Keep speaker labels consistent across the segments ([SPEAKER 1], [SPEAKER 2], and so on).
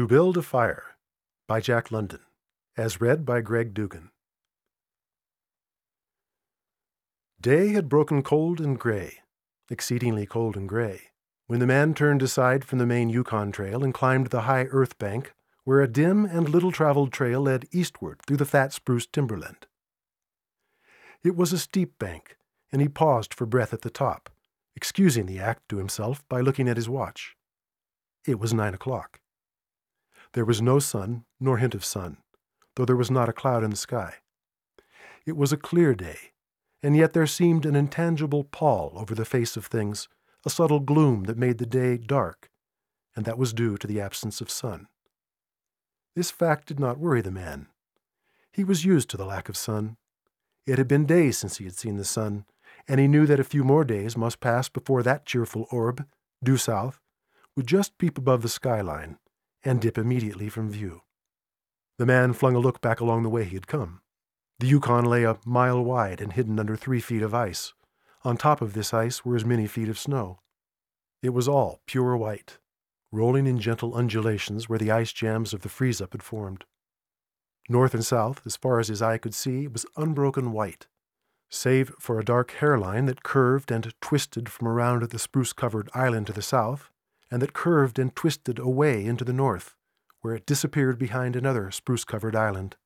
[SPEAKER 1] To Build a Fire by Jack London, as read by Gregg Dugan. Day had broken cold and gray, exceedingly cold and gray, when the man turned aside from the main Yukon Trail and climbed the high earth bank where a dim and little traveled trail led eastward through the fat spruce timberland. It was a steep bank, and he paused for breath at the top, excusing the act to himself by looking at his watch. It was nine o'clock. There was no sun, nor hint of sun, though there was not a cloud in the sky. It was a clear day, and yet there seemed an intangible pall over the face of things, a subtle gloom that made the day dark, and that was due to the absence of sun. This fact did not worry the man. He was used to the lack of sun. It had been days since he had seen the sun, and he knew that a few more days must pass before that cheerful orb, due south, would just peep above the skyline and dip immediately from view. The man flung a look back along the way he had come. The Yukon lay a mile wide and hidden under three feet of ice. On top of this ice were as many feet of snow. It was all pure white, rolling in gentle undulations where the ice jams of the freeze up had formed. North and south, as far as his eye could see, was unbroken white, save for a dark hairline that curved and twisted from around the spruce covered island to the south and that curved and twisted away into the north, where it disappeared behind another spruce covered island.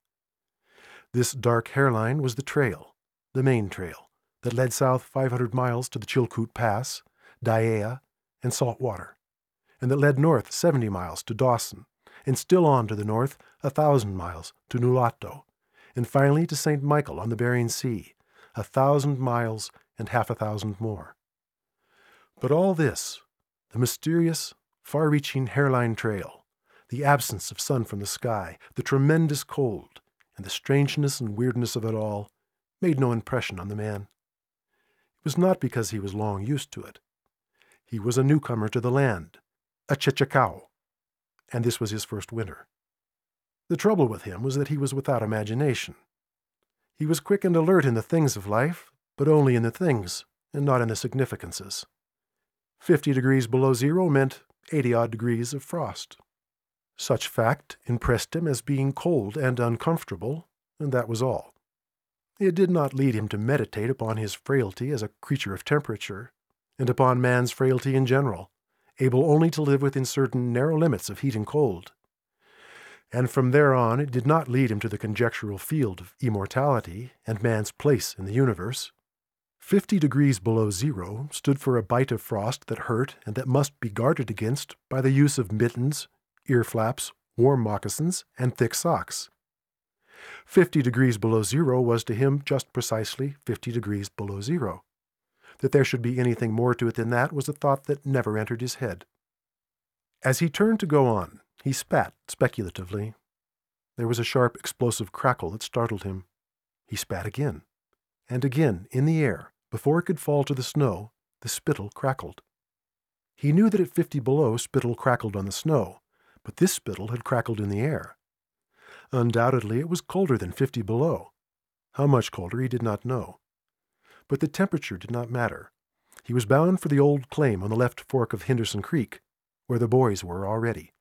[SPEAKER 1] This dark hairline was the trail, the main trail, that led south 500 miles to the Chilkoot Pass, Dyea, and Salt Water, and that led north 70 miles to Dawson, and still on to the north a thousand miles to Nulato, and finally to St. Michael on the Bering Sea, a thousand miles and half a thousand more. But all this the mysterious, far reaching hairline trail, the absence of sun from the sky, the tremendous cold, and the strangeness and weirdness of it all made no impression on the man. It was not because he was long used to it. He was a newcomer to the land, a chechaquo, and this was his first winter. The trouble with him was that he was without imagination. He was quick and alert in the things of life, but only in the things, and not in the significances. 50 degrees below zero meant 80 odd degrees of frost. Such fact impressed him as being cold and uncomfortable, and that was all. It did not lead him to meditate upon his frailty as a creature of temperature, and upon man's frailty in general, able only to live within certain narrow limits of heat and cold. And from there on, it did not lead him to the conjectural field of immortality and man's place in the universe. Fifty degrees below zero stood for a bite of frost that hurt and that must be guarded against by the use of mittens, ear flaps, warm moccasins, and thick socks. Fifty degrees below zero was to him just precisely fifty degrees below zero. That there should be anything more to it than that was a thought that never entered his head. As he turned to go on, he spat speculatively. There was a sharp, explosive crackle that startled him. He spat again, and again in the air, before it could fall to the snow, the spittle crackled. He knew that at fifty below spittle crackled on the snow, but this spittle had crackled in the air. Undoubtedly it was colder than fifty below. How much colder he did not know. But the temperature did not matter. He was bound for the old claim on the left fork of Henderson Creek, where the boys were already.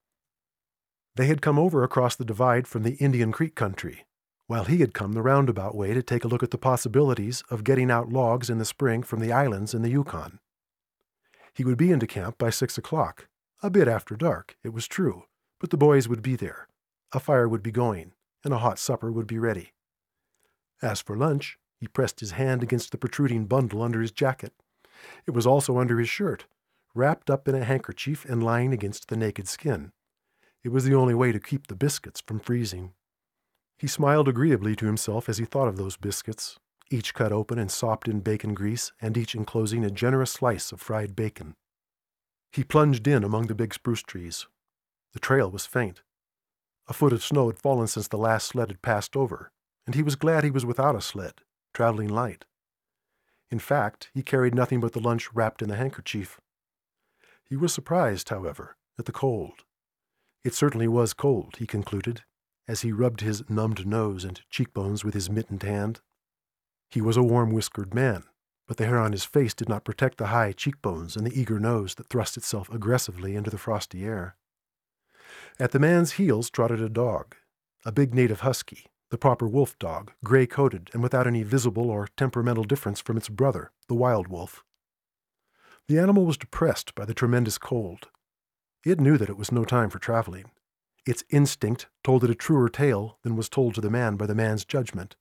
[SPEAKER 1] They had come over across the divide from the Indian Creek country, while he had come the roundabout way to take a look at the possibilities of getting out logs in the spring from the islands in the Yukon. He would be into camp by six o'clock, a bit after dark, it was true, but the boys would be there. A fire would be going, and a hot supper would be ready. As for lunch, he pressed his hand against the protruding bundle under his jacket. It was also under his shirt, wrapped up in a handkerchief and lying against the naked skin. It was the only way to keep the biscuits from freezing. He smiled agreeably to himself as he thought of those biscuits, each cut open and sopped in bacon grease, and each enclosing a generous slice of fried bacon. He plunged in among the big spruce trees. The trail was faint. A foot of snow had fallen since the last sled had passed over, and he was glad he was without a sled, traveling light. In fact, he carried nothing but the lunch wrapped in the handkerchief. He was surprised, however, at the cold. It certainly was cold, he concluded, as he rubbed his numbed nose and cheekbones with his mittened hand. He was a warm whiskered man, but the hair on his face did not protect the high cheekbones and the eager nose that thrust itself aggressively into the frosty air. At the man's heels trotted a dog, a big native husky, the proper wolf dog, gray coated and without any visible or temperamental difference from its brother, the wild wolf. The animal was depressed by the tremendous cold. It knew that it was no time for traveling. Its instinct told it a truer tale than was told to the man by the man's judgment.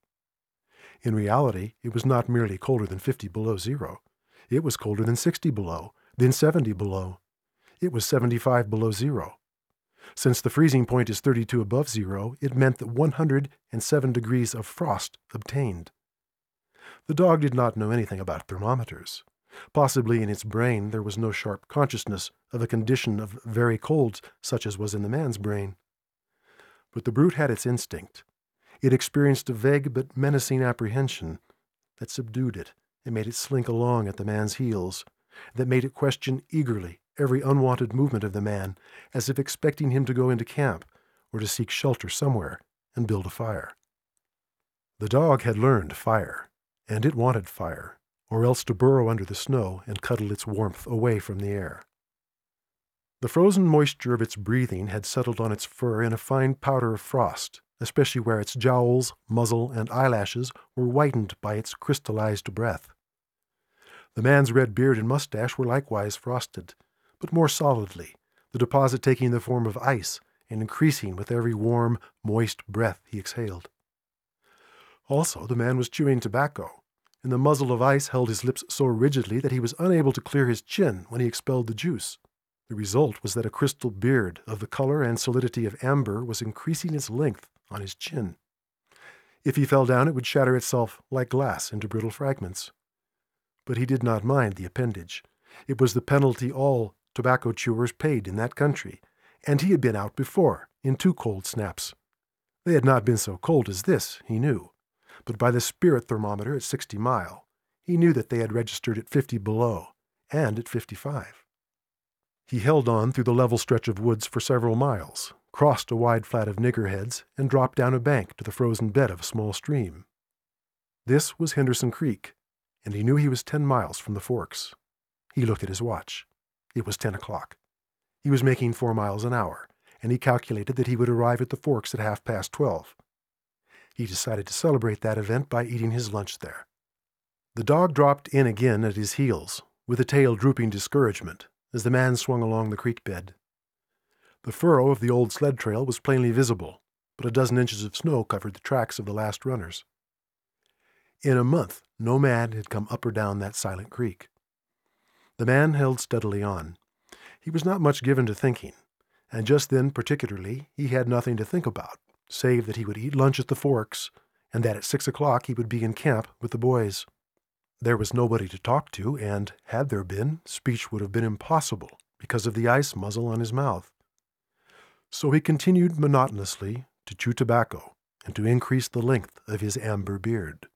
[SPEAKER 1] In reality, it was not merely colder than 50 below zero. It was colder than 60 below, then 70 below. It was 75 below zero. Since the freezing point is 32 above zero, it meant that 107 degrees of frost obtained. The dog did not know anything about thermometers. Possibly in its brain there was no sharp consciousness of a condition of very cold such as was in the man's brain. But the brute had its instinct. It experienced a vague but menacing apprehension that subdued it and made it slink along at the man's heels, that made it question eagerly every unwanted movement of the man, as if expecting him to go into camp or to seek shelter somewhere and build a fire. The dog had learned fire, and it wanted fire, or else to burrow under the snow and cuddle its warmth away from the air. The frozen moisture of its breathing had settled on its fur in a fine powder of frost, especially where its jowls, muzzle, and eyelashes were whitened by its crystallized breath. The man's red beard and mustache were likewise frosted, but more solidly, the deposit taking the form of ice and increasing with every warm, moist breath he exhaled. Also, the man was chewing tobacco, and the muzzle of ice held his lips so rigidly that he was unable to clear his chin when he expelled the juice. The result was that a crystal beard of the color and solidity of amber was increasing its length on his chin. If he fell down, it would shatter itself like glass into brittle fragments. But he did not mind the appendage. It was the penalty all tobacco chewers paid in that country, and he had been out before, in two cold snaps. They had not been so cold as this, he knew, but by the spirit thermometer at 60 mile, he knew that they had registered at 50 below, and at 55. He held on through the level stretch of woods for several miles, crossed a wide flat of niggerheads, and dropped down a bank to the frozen bed of a small stream. This was Henderson Creek, and he knew he was ten miles from the forks. He looked at his watch. It was ten o'clock. He was making four miles an hour, and he calculated that he would arrive at the Forks at half past twelve. He decided to celebrate that event by eating his lunch there. The dog dropped in again at his heels, with a tail drooping discouragement, as the man swung along the creek bed. The furrow of the old sled trail was plainly visible, but a dozen inches of snow covered the tracks of the last runners. In a month, no man had come up or down that silent creek. The man held steadily on. He was not much given to thinking, and just then particularly he had nothing to think about, save that he would eat lunch at the Forks, and that at six o'clock he would be in camp with the boys. There was nobody to talk to, and, had there been, speech would have been impossible because of the ice muzzle on his mouth. So he continued monotonously to chew tobacco and to increase the length of his amber beard.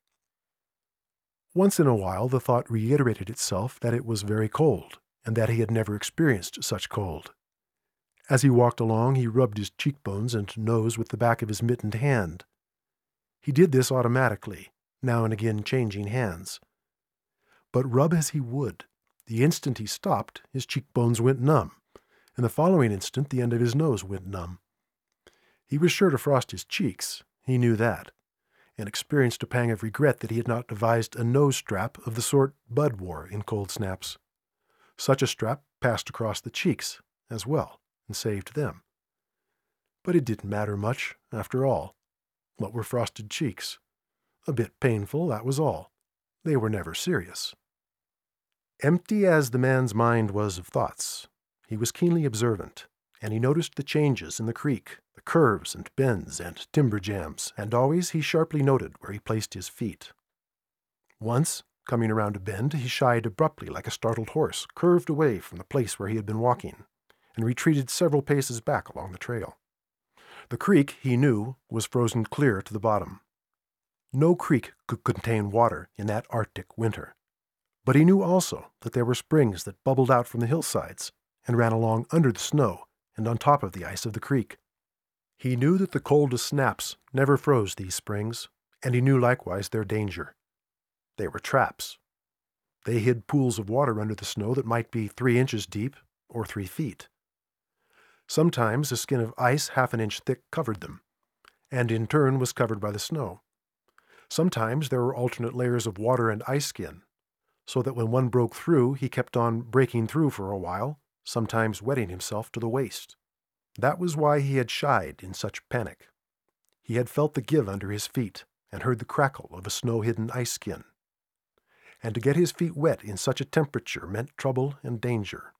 [SPEAKER 1] Once in a while the thought reiterated itself that it was very cold, and that he had never experienced such cold. As he walked along, he rubbed his cheekbones and nose with the back of his mittened hand. He did this automatically, now and again changing hands. But rub as he would, the instant he stopped, his cheekbones went numb, and the following instant the end of his nose went numb. He was sure to frost his cheeks, he knew that and experienced a pang of regret that he had not devised a nose strap of the sort Bud wore in cold snaps. Such a strap passed across the cheeks as well and saved them. But it didn't matter much, after all. What were frosted cheeks? A bit painful, that was all. They were never serious. Empty as the man's mind was of thoughts, he was keenly observant, and he noticed the changes in the creek, the curves and bends and timber jams, and always he sharply noted where he placed his feet. Once, coming around a bend, he shied abruptly like a startled horse, curved away from the place where he had been walking, and retreated several paces back along the trail. The creek, he knew, was frozen clear to the bottom. No creek could contain water in that Arctic winter. But he knew also that there were springs that bubbled out from the hillsides and ran along under the snow and on top of the ice of the creek. He knew that the coldest snaps never froze these springs, and he knew likewise their danger. They were traps. They hid pools of water under the snow that might be three inches deep or three feet. Sometimes a skin of ice half an inch thick covered them, and in turn was covered by the snow. Sometimes there were alternate layers of water and ice skin, so that when one broke through, he kept on breaking through for a while, sometimes wetting himself to the waist. That was why he had shied in such panic. He had felt the give under his feet and heard the crackle of a snow hidden ice skin. And to get his feet wet in such a temperature meant trouble and danger.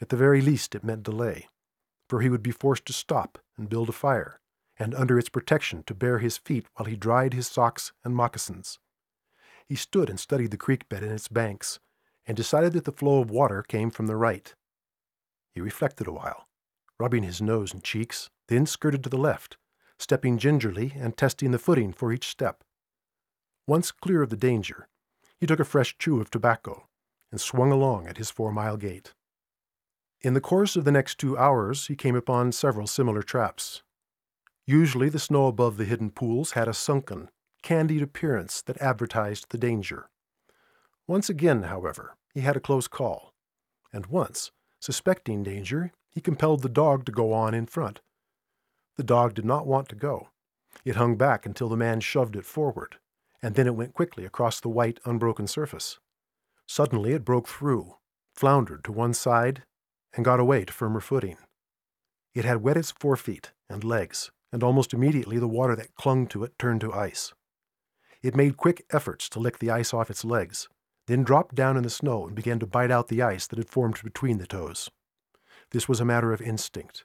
[SPEAKER 1] At the very least, it meant delay, for he would be forced to stop and build a fire, and under its protection to bare his feet while he dried his socks and moccasins. He stood and studied the creek bed and its banks, and decided that the flow of water came from the right. He reflected a while, rubbing his nose and cheeks, then skirted to the left, stepping gingerly and testing the footing for each step. Once clear of the danger, he took a fresh chew of tobacco and swung along at his four mile gait. In the course of the next two hours, he came upon several similar traps. Usually, the snow above the hidden pools had a sunken, candied appearance that advertised the danger. Once again, however, he had a close call, and once, suspecting danger, he compelled the dog to go on in front. The dog did not want to go. It hung back until the man shoved it forward, and then it went quickly across the white, unbroken surface. Suddenly it broke through, floundered to one side, and got away to firmer footing. It had wet its forefeet and legs, and almost immediately the water that clung to it turned to ice. It made quick efforts to lick the ice off its legs, then dropped down in the snow and began to bite out the ice that had formed between the toes. This was a matter of instinct.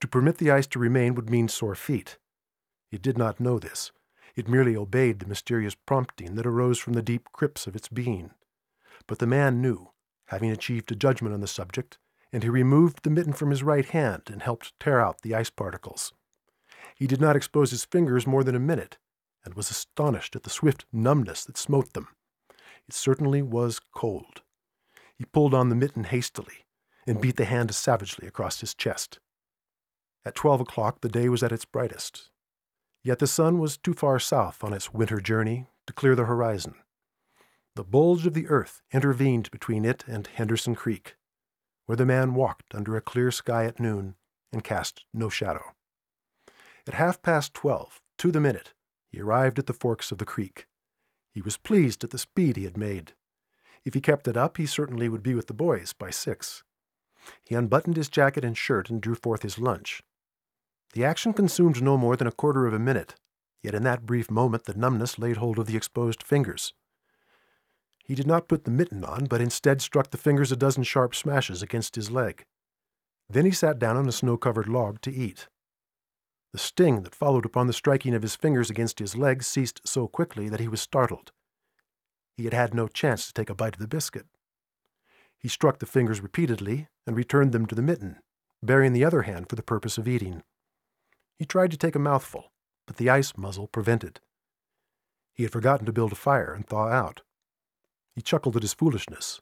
[SPEAKER 1] To permit the ice to remain would mean sore feet. It did not know this. It merely obeyed the mysterious prompting that arose from the deep crypts of its being. But the man knew, having achieved a judgment on the subject, and he removed the mitten from his right hand and helped tear out the ice particles. He did not expose his fingers more than a minute, and was astonished at the swift numbness that smote them. It certainly was cold. He pulled on the mitten hastily and beat the hand savagely across his chest. At twelve o'clock the day was at its brightest, yet the sun was too far south on its winter journey to clear the horizon. The bulge of the earth intervened between it and Henderson Creek, where the man walked under a clear sky at noon and cast no shadow. At half past twelve, to the minute, he arrived at the forks of the creek. He was pleased at the speed he had made. If he kept it up, he certainly would be with the boys by six. He unbuttoned his jacket and shirt and drew forth his lunch. The action consumed no more than a quarter of a minute, yet in that brief moment the numbness laid hold of the exposed fingers. He did not put the mitten on, but instead struck the fingers a dozen sharp smashes against his leg. Then he sat down on a snow covered log to eat. The sting that followed upon the striking of his fingers against his leg ceased so quickly that he was startled. He had had no chance to take a bite of the biscuit. He struck the fingers repeatedly and returned them to the mitten, baring the other hand for the purpose of eating. He tried to take a mouthful, but the ice muzzle prevented. He had forgotten to build a fire and thaw out. He chuckled at his foolishness,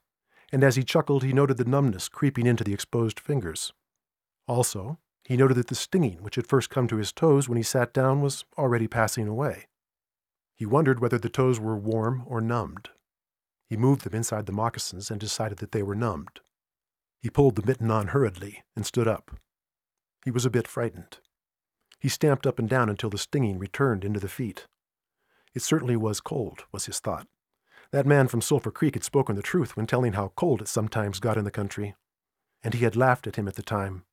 [SPEAKER 1] and as he chuckled, he noted the numbness creeping into the exposed fingers. Also, he noted that the stinging which had first come to his toes when he sat down was already passing away. He wondered whether the toes were warm or numbed. He moved them inside the moccasins and decided that they were numbed. He pulled the mitten on hurriedly and stood up. He was a bit frightened. He stamped up and down until the stinging returned into the feet. It certainly was cold, was his thought. That man from Sulphur Creek had spoken the truth when telling how cold it sometimes got in the country, and he had laughed at him at the time.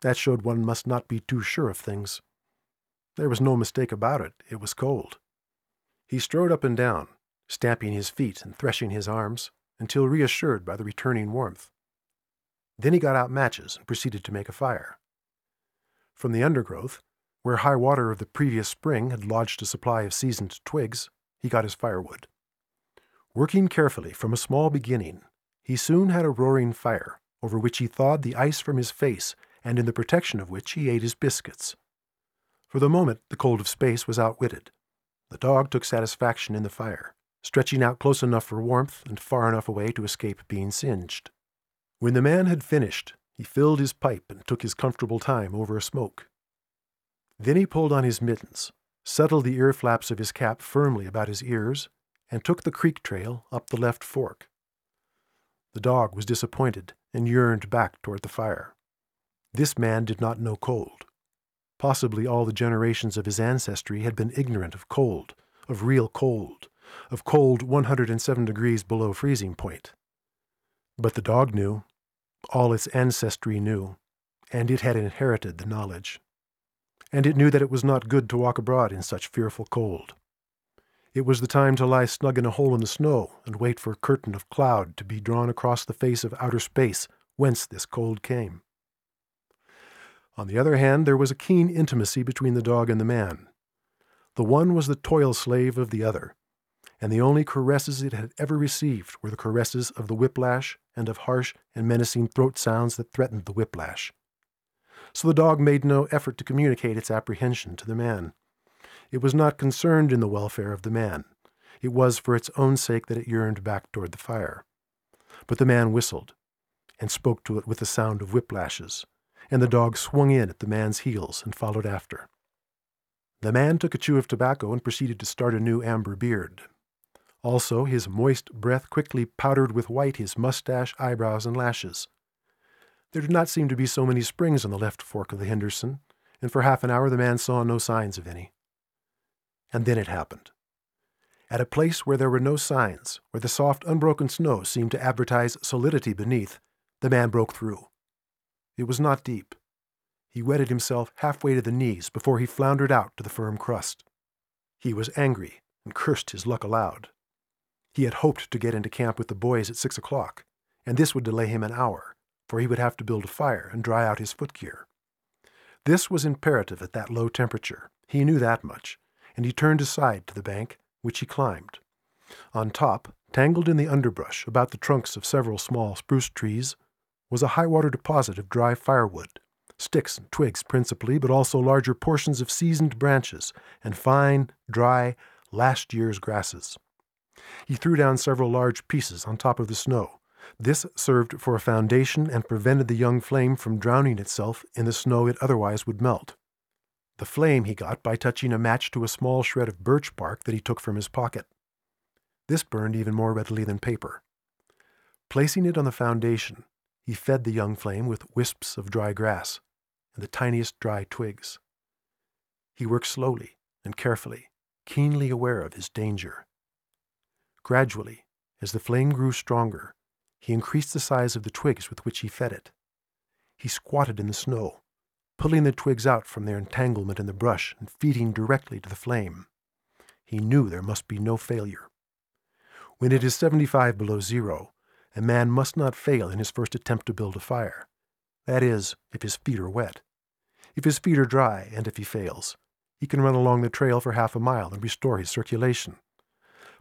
[SPEAKER 1] That showed one must not be too sure of things. There was no mistake about it, it was cold. He strode up and down, stamping his feet and threshing his arms, until reassured by the returning warmth. Then he got out matches and proceeded to make a fire. From the undergrowth, where high water of the previous spring had lodged a supply of seasoned twigs, he got his firewood. Working carefully from a small beginning, he soon had a roaring fire over which he thawed the ice from his face and in the protection of which he ate his biscuits. For the moment, the cold of space was outwitted. The dog took satisfaction in the fire, stretching out close enough for warmth and far enough away to escape being singed. When the man had finished, he filled his pipe and took his comfortable time over a smoke. Then he pulled on his mittens, settled the ear flaps of his cap firmly about his ears, and took the creek trail up the left fork. The dog was disappointed and yearned back toward the fire. This man did not know cold. Possibly all the generations of his ancestry had been ignorant of cold, of real cold, of cold 107 degrees below freezing point. But the dog knew, all its ancestry knew, and it had inherited the knowledge. And it knew that it was not good to walk abroad in such fearful cold. It was the time to lie snug in a hole in the snow and wait for a curtain of cloud to be drawn across the face of outer space whence this cold came. On the other hand, there was a keen intimacy between the dog and the man. The one was the toil slave of the other, and the only caresses it had ever received were the caresses of the whiplash and of harsh and menacing throat sounds that threatened the whiplash. So the dog made no effort to communicate its apprehension to the man. It was not concerned in the welfare of the man. It was for its own sake that it yearned back toward the fire. But the man whistled, and spoke to it with the sound of whiplashes, and the dog swung in at the man's heels and followed after. The man took a chew of tobacco and proceeded to start a new amber beard. Also, his moist breath quickly powdered with white his mustache, eyebrows, and lashes. There did not seem to be so many springs on the left fork of the Henderson, and for half an hour the man saw no signs of any. And then it happened. At a place where there were no signs, where the soft, unbroken snow seemed to advertise solidity beneath, the man broke through. It was not deep. He wetted himself halfway to the knees before he floundered out to the firm crust. He was angry and cursed his luck aloud. He had hoped to get into camp with the boys at six o'clock, and this would delay him an hour, for he would have to build a fire and dry out his footgear. This was imperative at that low temperature. He knew that much, and he turned aside to the bank, which he climbed. On top, tangled in the underbrush about the trunks of several small spruce trees, was a high water deposit of dry firewood, sticks and twigs principally, but also larger portions of seasoned branches and fine, dry, last year's grasses. He threw down several large pieces on top of the snow. This served for a foundation and prevented the young flame from drowning itself in the snow it otherwise would melt. The flame he got by touching a match to a small shred of birch bark that he took from his pocket. This burned even more readily than paper. Placing it on the foundation, he fed the young flame with wisps of dry grass and the tiniest dry twigs. He worked slowly and carefully, keenly aware of his danger. Gradually, as the flame grew stronger, he increased the size of the twigs with which he fed it. He squatted in the snow, pulling the twigs out from their entanglement in the brush and feeding directly to the flame. He knew there must be no failure. When it is 75 below zero, a man must not fail in his first attempt to build a fire. That is, if his feet are wet. If his feet are dry, and if he fails, he can run along the trail for half a mile and restore his circulation.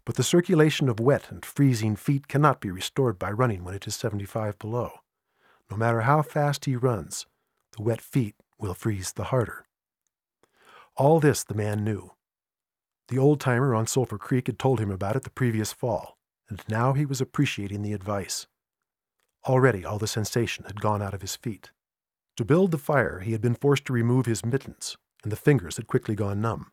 [SPEAKER 1] But the circulation of wet and freezing feet cannot be restored by running when it is 75 below. No matter how fast he runs, the wet feet will freeze the harder. All this the man knew. The old timer on Sulphur Creek had told him about it the previous fall, and now he was appreciating the advice. Already all the sensation had gone out of his feet. To build the fire, he had been forced to remove his mittens, and the fingers had quickly gone numb.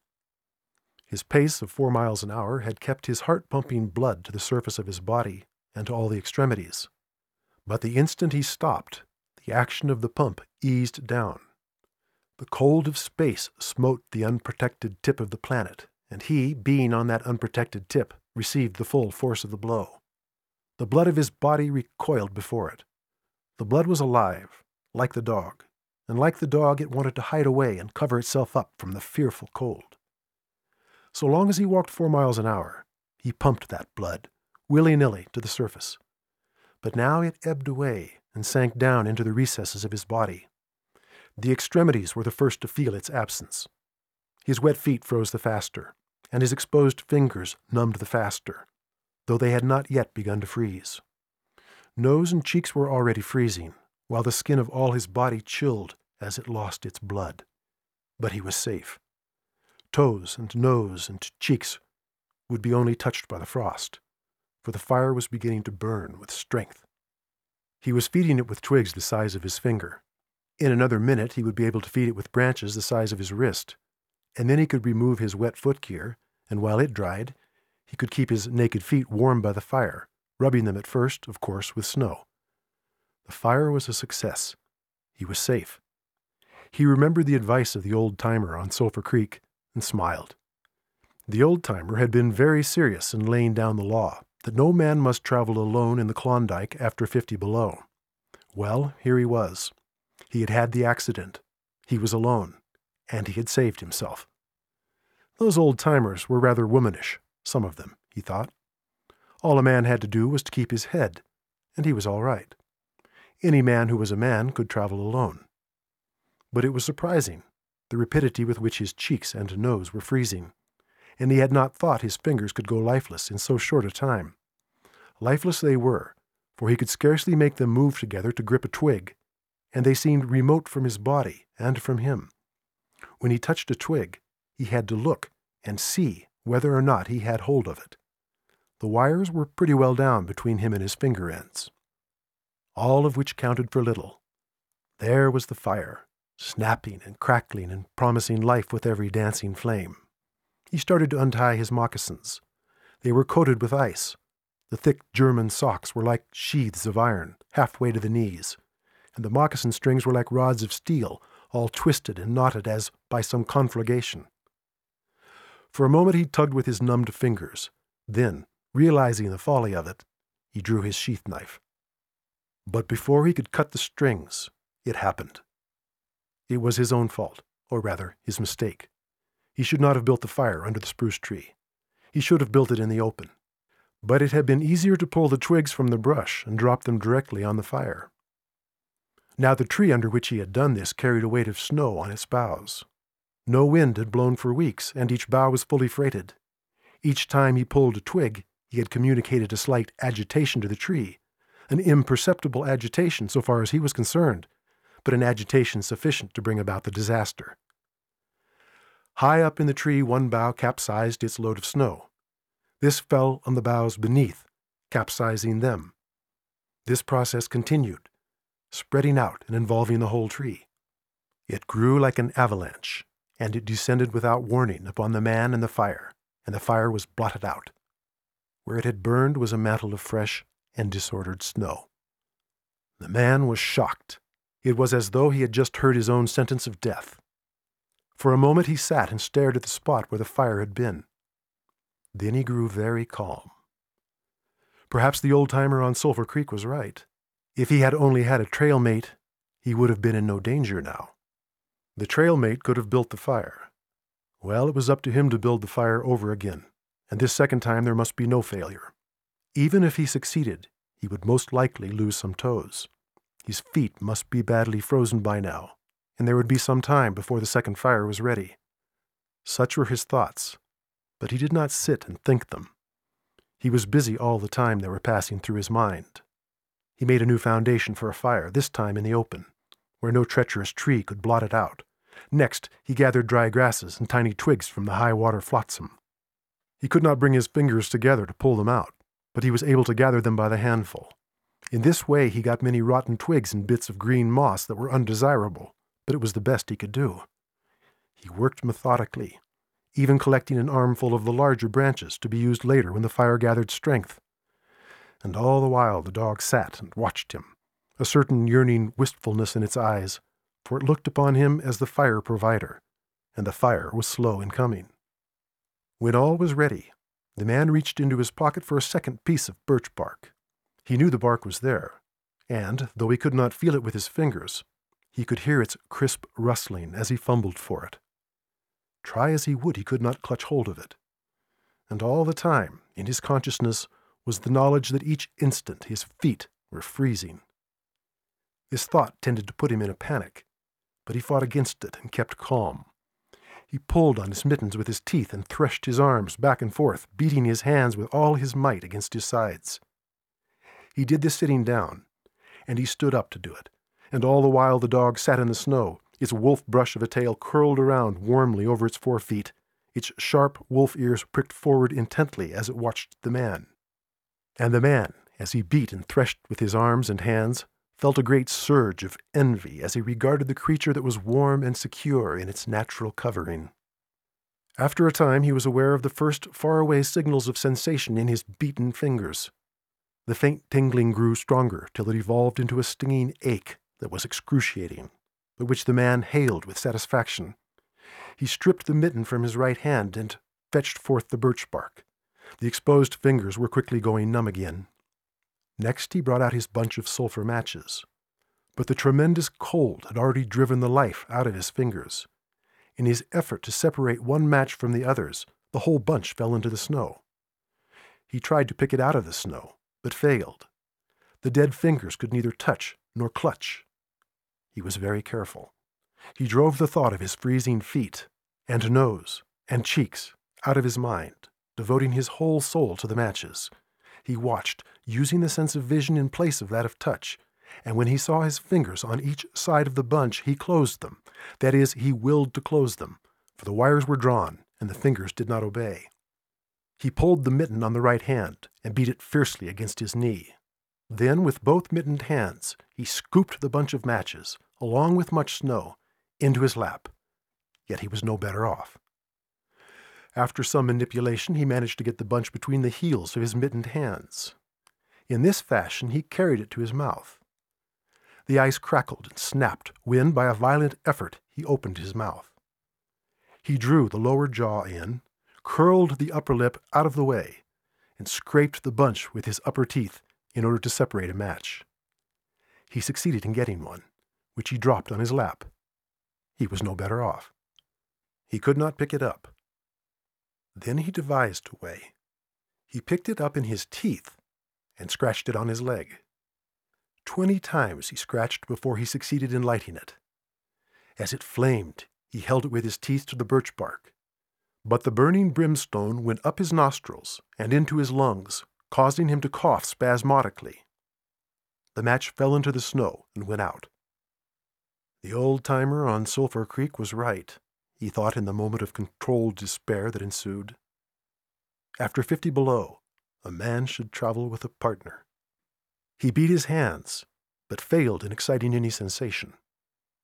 [SPEAKER 1] His pace of four miles an hour had kept his heart pumping blood to the surface of his body and to all the extremities. But the instant he stopped, the action of the pump eased down. The cold of space smote the unprotected tip of the planet, and he, being on that unprotected tip, received the full force of the blow. The blood of his body recoiled before it. The blood was alive, like the dog, and like the dog it wanted to hide away and cover itself up from the fearful cold. So long as he walked four miles an hour, he pumped that blood, willy nilly, to the surface. But now it ebbed away and sank down into the recesses of his body. The extremities were the first to feel its absence. His wet feet froze the faster, and his exposed fingers numbed the faster, though they had not yet begun to freeze. Nose and cheeks were already freezing, while the skin of all his body chilled as it lost its blood. But he was safe toes and nose and cheeks would be only touched by the frost, for the fire was beginning to burn with strength. He was feeding it with twigs the size of his finger. In another minute he would be able to feed it with branches the size of his wrist, and then he could remove his wet footgear, and while it dried, he could keep his naked feet warm by the fire, rubbing them at first, of course, with snow. The fire was a success. He was safe, He remembered the advice of the old timer on Sulphur Creek and smiled. The old timer had been very serious in laying down the law that no man must travel alone in the Klondike after 50 below. Well, here he was. He had had the accident. He was alone, and he had saved himself. Those old timers were rather womanish, some of them, he thought. All a man had to do was to keep his head, and he was all right. Any man who was a man could travel alone. But it was surprising, the rapidity with which his cheeks and nose were freezing and he had not thought his fingers could go lifeless in so short a time. Lifeless they were, for he could scarcely make them move together to grip a twig, and they seemed remote from his body and from him. When he touched a twig, he had to look and see whether or not he had hold of it. The wires were pretty well down between him and his finger ends. All of which counted for little. There was the fire, snapping and crackling and promising life with every dancing flame. He started to untie his moccasins. They were coated with ice. The thick German socks were like sheaths of iron, halfway to the knees, and the moccasin strings were like rods of steel, all twisted and knotted as by some conflagration. For a moment he tugged with his numbed fingers. Then, realizing the folly of it, he drew his sheath knife. But before he could cut the strings, it happened. It was his own fault, or rather, his mistake. He should not have built the fire under the spruce tree. He should have built it in the open. But it had been easier to pull the twigs from the brush and drop them directly on the fire. Now the tree under which he had done this carried a weight of snow on its boughs. No wind had blown for weeks, and each bough was fully freighted. Each time he pulled a twig, he had communicated a slight agitation to the tree, an imperceptible agitation so far as he was concerned, but an agitation sufficient to bring about the disaster. High up in the tree, one bough capsized its load of snow. This fell on the boughs beneath, capsizing them. This process continued, spreading out and involving the whole tree. It grew like an avalanche, and it descended without warning upon the man and the fire, and the fire was blotted out. Where it had burned was a mantle of fresh and disordered snow. The man was shocked. It was as though he had just heard his own sentence of death. For a moment he sat and stared at the spot where the fire had been. Then he grew very calm. Perhaps the old timer on Sulphur Creek was right. If he had only had a trail mate, he would have been in no danger now. The trail mate could have built the fire. Well, it was up to him to build the fire over again, and this second time there must be no failure. Even if he succeeded, he would most likely lose some toes. His feet must be badly frozen by now, and there would be some time before the second fire was ready. Such were his thoughts, but he did not sit and think them. He was busy all the time they were passing through his mind. He made a new foundation for a fire, this time in the open, where no treacherous tree could blot it out. Next, he gathered dry grasses and tiny twigs from the high water flotsam. He could not bring his fingers together to pull them out, but he was able to gather them by the handful. In this way, he got many rotten twigs and bits of green moss that were undesirable, but it was the best he could do. He worked methodically, even collecting an armful of the larger branches to be used later when the fire gathered strength. And all the while the dog sat and watched him, a certain yearning wistfulness in its eyes, for it looked upon him as the fire provider, and the fire was slow in coming. When all was ready, the man reached into his pocket for a second piece of birch bark. He knew the bark was there, and, though he could not feel it with his fingers, he could hear its crisp rustling as he fumbled for it. Try as he would, he could not clutch hold of it. And all the time, in his consciousness, was the knowledge that each instant his feet were freezing. This thought tended to put him in a panic, but he fought against it and kept calm. He pulled on his mittens with his teeth and threshed his arms back and forth, beating his hands with all his might against his sides. He did this sitting down, and he stood up to do it, and all the while the dog sat in the snow, its wolf brush of a tail curled around warmly over its four feet, its sharp wolf ears pricked forward intently as it watched the man. And the man, as he beat and threshed with his arms and hands, felt a great surge of envy as he regarded the creature that was warm and secure in its natural covering. After a time, he was aware of the first faraway signals of sensation in his beaten fingers. The faint tingling grew stronger till it evolved into a stinging ache that was excruciating, but which the man hailed with satisfaction. He stripped the mitten from his right hand and fetched forth the birch bark. The exposed fingers were quickly going numb again. Next, he brought out his bunch of sulphur matches. But the tremendous cold had already driven the life out of his fingers. In his effort to separate one match from the others, the whole bunch fell into the snow. He tried to pick it out of the snow, but failed. The dead fingers could neither touch nor clutch. He was very careful. He drove the thought of his freezing feet, and nose, and cheeks out of his mind, devoting his whole soul to the matches. He watched, using the sense of vision in place of that of touch, and when he saw his fingers on each side of the bunch, he closed them. That is, he willed to close them, for the wires were drawn, and the fingers did not obey. He pulled the mitten on the right hand and beat it fiercely against his knee. Then, with both mittened hands, he scooped the bunch of matches, along with much snow, into his lap. Yet he was no better off. After some manipulation, he managed to get the bunch between the heels of his mittened hands. In this fashion, he carried it to his mouth. The ice crackled and snapped when, by a violent effort, he opened his mouth. He drew the lower jaw in, curled the upper lip out of the way, and scraped the bunch with his upper teeth in order to separate a match. He succeeded in getting one, which he dropped on his lap. He was no better off. He could not pick it up. Then he devised a way. He picked it up in his teeth and scratched it on his leg. Twenty times he scratched before he succeeded in lighting it. As it flamed, he held it with his teeth to the birch bark. But the burning brimstone went up his nostrils and into his lungs, causing him to cough spasmodically. The match fell into the snow and went out. The old timer on Sulphur Creek was right, he thought in the moment of controlled despair that ensued. After fifty below, a man should travel with a partner. He beat his hands, but failed in exciting any sensation.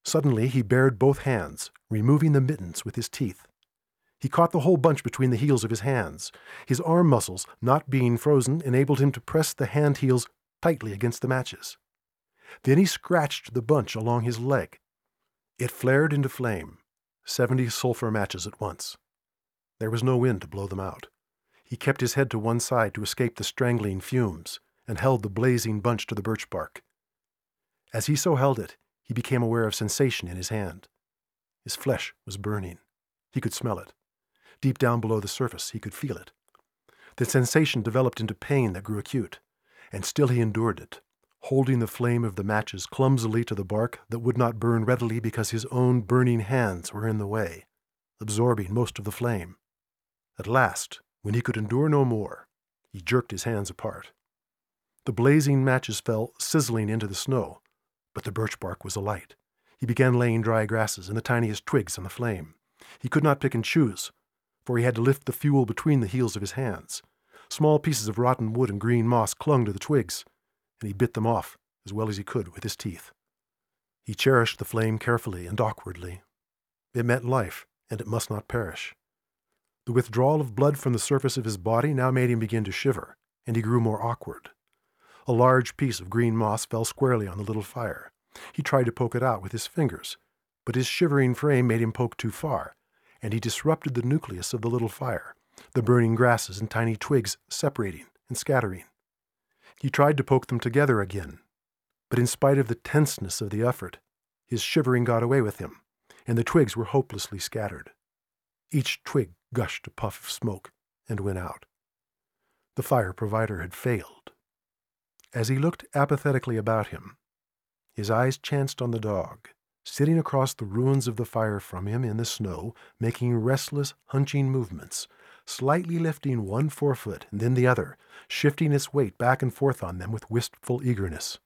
[SPEAKER 1] Suddenly he bared both hands, removing the mittens with his teeth. He caught the whole bunch between the heels of his hands. His arm muscles, not being frozen, enabled him to press the hand heels tightly against the matches. Then he scratched the bunch along his leg. It flared into flame, seventy sulphur matches at once. There was no wind to blow them out. He kept his head to one side to escape the strangling fumes and held the blazing bunch to the birch bark. As he so held it, he became aware of sensation in his hand. His flesh was burning. He could smell it. Deep down below the surface, he could feel it. The sensation developed into pain that grew acute, and still he endured it, holding the flame of the matches clumsily to the bark that would not burn readily because his own burning hands were in the way, absorbing most of the flame. At last, when he could endure no more, he jerked his hands apart. The blazing matches fell sizzling into the snow, but the birch bark was alight. He began laying dry grasses and the tiniest twigs on the flame. He could not pick and choose, for he had to lift the fuel between the heels of his hands. Small pieces of rotten wood and green moss clung to the twigs, and he bit them off as well as he could with his teeth. He cherished the flame carefully and awkwardly. It meant life, and it must not perish. The withdrawal of blood from the surface of his body now made him begin to shiver, and he grew more awkward. A large piece of green moss fell squarely on the little fire. He tried to poke it out with his fingers, but his shivering frame made him poke too far, and he disrupted the nucleus of the little fire, the burning grasses and tiny twigs separating and scattering. He tried to poke them together again, but in spite of the tenseness of the effort, his shivering got away with him, and the twigs were hopelessly scattered. Each twig gushed a puff of smoke and went out. The fire provider had failed. As he looked apathetically about him, his eyes chanced on the dog, sitting across the ruins of the fire from him in the snow, making restless, hunching movements, slightly lifting one forefoot and then the other, shifting its weight back and forth on them with wistful eagerness.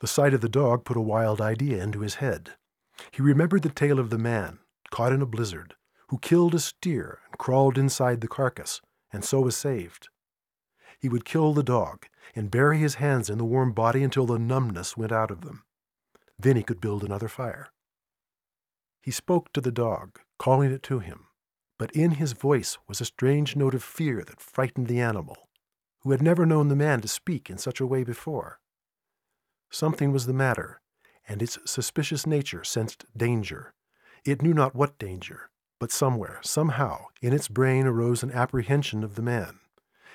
[SPEAKER 1] The sight of the dog put a wild idea into his head. He remembered the tale of the man, caught in a blizzard, who killed a steer and crawled inside the carcass, and so was saved. He would kill the dog and bury his hands in the warm body until the numbness went out of them. Then he could build another fire. He spoke to the dog, calling it to him, but in his voice was a strange note of fear that frightened the animal, who had never known the man to speak in such a way before. Something was the matter, and its suspicious nature sensed danger. It knew not what danger, but somewhere, somehow, in its brain arose an apprehension of the man.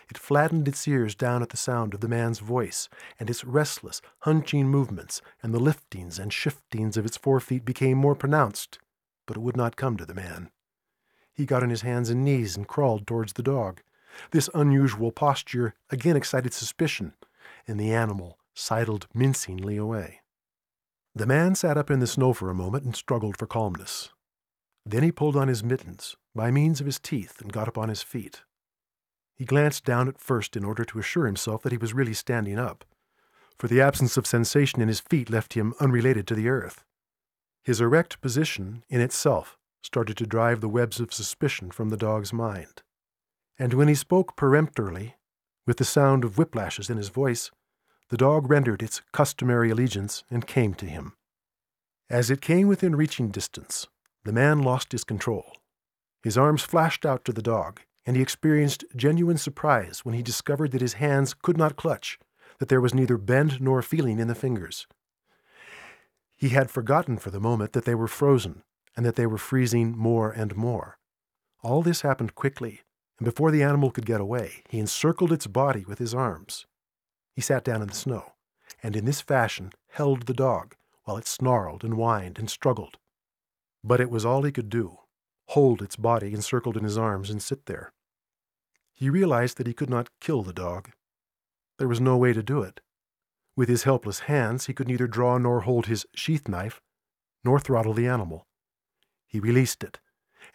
[SPEAKER 1] It flattened its ears down at the sound of the man's voice, and its restless, hunching movements and the liftings and shiftings of its forefeet became more pronounced, but it would not come to the man. He got on his hands and knees and crawled towards the dog. This unusual posture again excited suspicion, and the animal sidled mincingly away. The man sat up in the snow for a moment and struggled for calmness. Then he pulled on his mittens by means of his teeth and got upon his feet. He glanced down at first in order to assure himself that he was really standing up, for the absence of sensation in his feet left him unrelated to the earth. His erect position in itself started to drive the webs of suspicion from the dog's mind. And when he spoke peremptorily, with the sound of whiplashes in his voice, the dog rendered its customary allegiance and came to him. As it came within reaching distance, the man lost his control. His arms flashed out to the dog, and he experienced genuine surprise when he discovered that his hands could not clutch, that there was neither bend nor feeling in the fingers. He had forgotten for the moment that they were frozen, and that they were freezing more and more. All this happened quickly, and before the animal could get away, he encircled its body with his arms. He sat down in the snow, and in this fashion held the dog while it snarled and whined and struggled. But it was all he could do hold its body encircled in his arms and sit there. He realized that he could not kill the dog. There was no way to do it. With his helpless hands, he could neither draw nor hold his sheath knife, nor throttle the animal. He released it,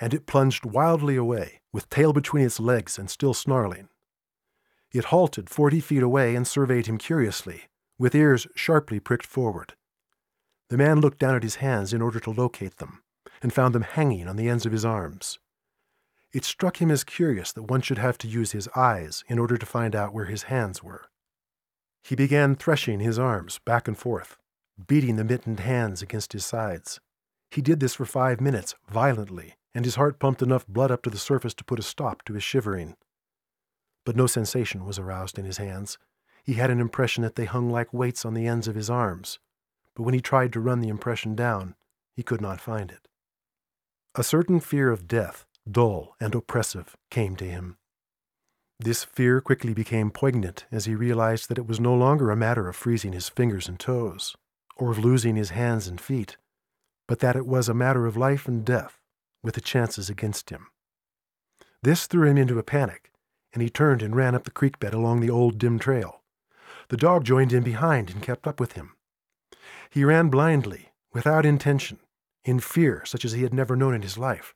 [SPEAKER 1] and it plunged wildly away, with tail between its legs and still snarling. It halted forty feet away and surveyed him curiously, with ears sharply pricked forward. The man looked down at his hands in order to locate them, and found them hanging on the ends of his arms. It struck him as curious that one should have to use his eyes in order to find out where his hands were. He began threshing his arms back and forth, beating the mittened hands against his sides. He did this for five minutes, violently, and his heart pumped enough blood up to the surface to put a stop to his shivering but no sensation was aroused in his hands. He had an impression that they hung like weights on the ends of his arms, but when he tried to run the impression down, he could not find it. A certain fear of death, dull and oppressive, came to him. This fear quickly became poignant as he realized that it was no longer a matter of freezing his fingers and toes, or of losing his hands and feet, but that it was a matter of life and death, with the chances against him. This threw him into a panic, and he turned and ran up the creek bed along the old dim trail. The dog joined in behind and kept up with him. He ran blindly, without intention, in fear such as he had never known in his life.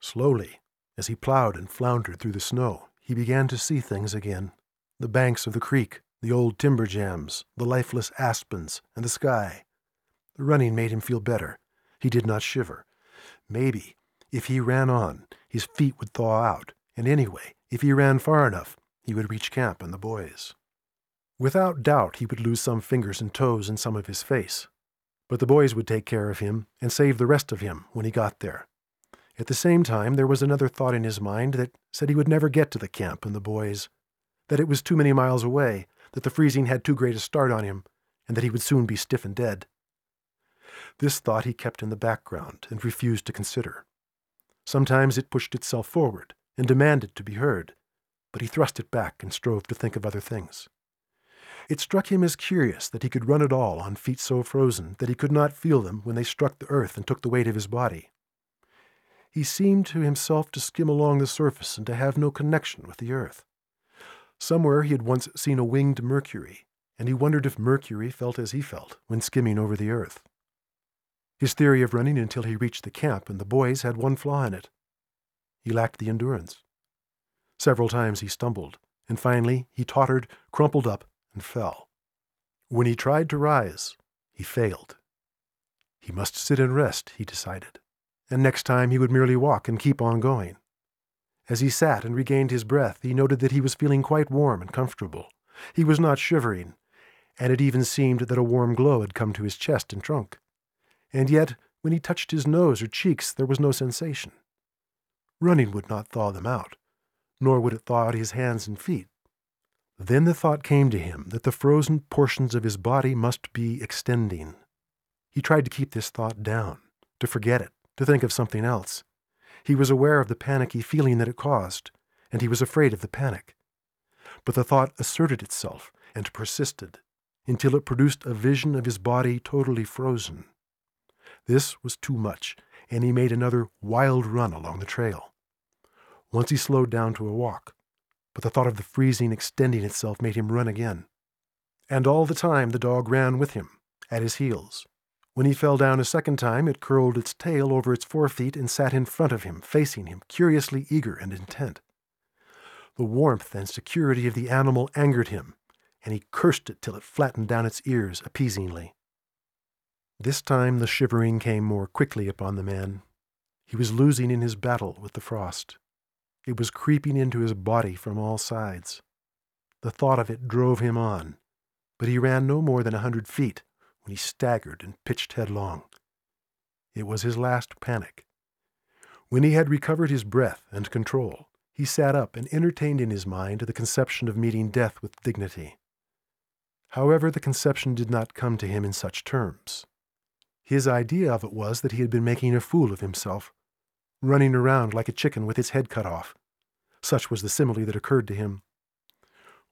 [SPEAKER 1] Slowly, as he plowed and floundered through the snow, he began to see things again the banks of the creek, the old timber jams, the lifeless aspens, and the sky. The running made him feel better. He did not shiver. Maybe, if he ran on, his feet would thaw out, and anyway, if he ran far enough, he would reach camp and the boys. Without doubt, he would lose some fingers and toes and some of his face. But the boys would take care of him and save the rest of him when he got there. At the same time, there was another thought in his mind that said he would never get to the camp and the boys, that it was too many miles away, that the freezing had too great a start on him, and that he would soon be stiff and dead. This thought he kept in the background and refused to consider. Sometimes it pushed itself forward, and demanded to be heard, but he thrust it back and strove to think of other things. It struck him as curious that he could run at all on feet so frozen that he could not feel them when they struck the earth and took the weight of his body. He seemed to himself to skim along the surface and to have no connection with the earth. Somewhere he had once seen a winged Mercury, and he wondered if Mercury felt as he felt when skimming over the earth. His theory of running until he reached the camp and the boys had one flaw in it. He lacked the endurance. Several times he stumbled, and finally he tottered, crumpled up, and fell. When he tried to rise, he failed. He must sit and rest, he decided, and next time he would merely walk and keep on going. As he sat and regained his breath, he noted that he was feeling quite warm and comfortable. He was not shivering, and it even seemed that a warm glow had come to his chest and trunk. And yet, when he touched his nose or cheeks, there was no sensation. Running would not thaw them out, nor would it thaw out his hands and feet. Then the thought came to him that the frozen portions of his body must be extending. He tried to keep this thought down, to forget it, to think of something else. He was aware of the panicky feeling that it caused, and he was afraid of the panic. But the thought asserted itself and persisted until it produced a vision of his body totally frozen. This was too much, and he made another wild run along the trail. Once he slowed down to a walk, but the thought of the freezing extending itself made him run again. And all the time the dog ran with him, at his heels. When he fell down a second time, it curled its tail over its forefeet and sat in front of him, facing him, curiously eager and intent. The warmth and security of the animal angered him, and he cursed it till it flattened down its ears appeasingly. This time the shivering came more quickly upon the man. He was losing in his battle with the frost. It was creeping into his body from all sides. The thought of it drove him on, but he ran no more than a hundred feet when he staggered and pitched headlong. It was his last panic. When he had recovered his breath and control, he sat up and entertained in his mind the conception of meeting death with dignity. However, the conception did not come to him in such terms. His idea of it was that he had been making a fool of himself, running around like a chicken with its head cut off. Such was the simile that occurred to him.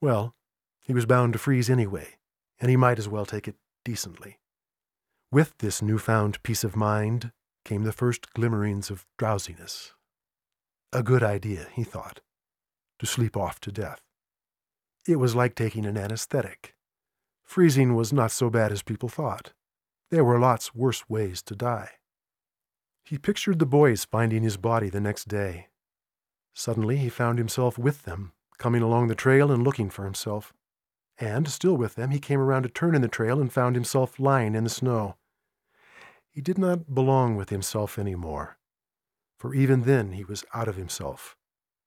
[SPEAKER 1] Well, he was bound to freeze anyway, and he might as well take it decently. With this newfound peace of mind came the first glimmerings of drowsiness. A good idea, he thought, to sleep off to death. It was like taking an anesthetic. Freezing was not so bad as people thought. There were lots worse ways to die. He pictured the boys finding his body the next day. Suddenly he found himself with them, coming along the trail and looking for himself. And, still with them, he came around a turn in the trail and found himself lying in the snow. He did not belong with himself any more, for even then he was out of himself,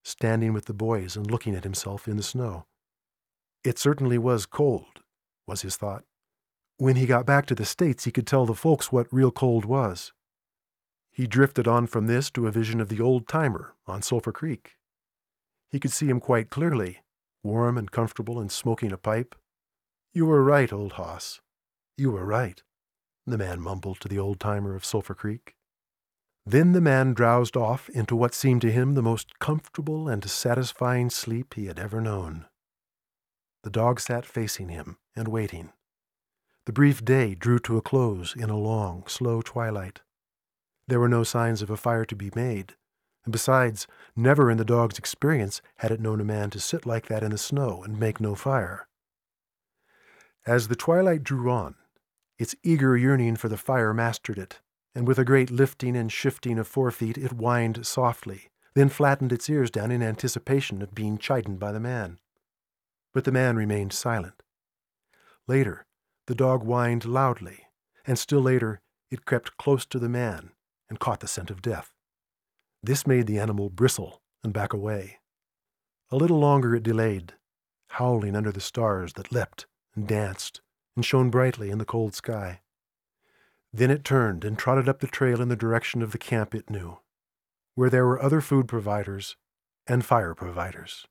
[SPEAKER 1] standing with the boys and looking at himself in the snow. It certainly was cold, was his thought. When he got back to the States, he could tell the folks what real cold was. He drifted on from this to a vision of the old timer on Sulphur Creek. He could see him quite clearly, warm and comfortable and smoking a pipe. You were right, old hoss. You were right, the man mumbled to the old timer of Sulphur Creek. Then the man drowsed off into what seemed to him the most comfortable and satisfying sleep he had ever known. The dog sat facing him and waiting. The brief day drew to a close in a long, slow twilight. There were no signs of a fire to be made, and besides, never in the dog's experience had it known a man to sit like that in the snow and make no fire. As the twilight drew on, its eager yearning for the fire mastered it, and with a great lifting and shifting of forefeet it whined softly, then flattened its ears down in anticipation of being chidden by the man. But the man remained silent. Later, the dog whined loudly, and still later it crept close to the man and caught the scent of death. This made the animal bristle and back away. A little longer it delayed, howling under the stars that leapt and danced and shone brightly in the cold sky. Then it turned and trotted up the trail in the direction of the camp it knew, where there were other food providers and fire providers.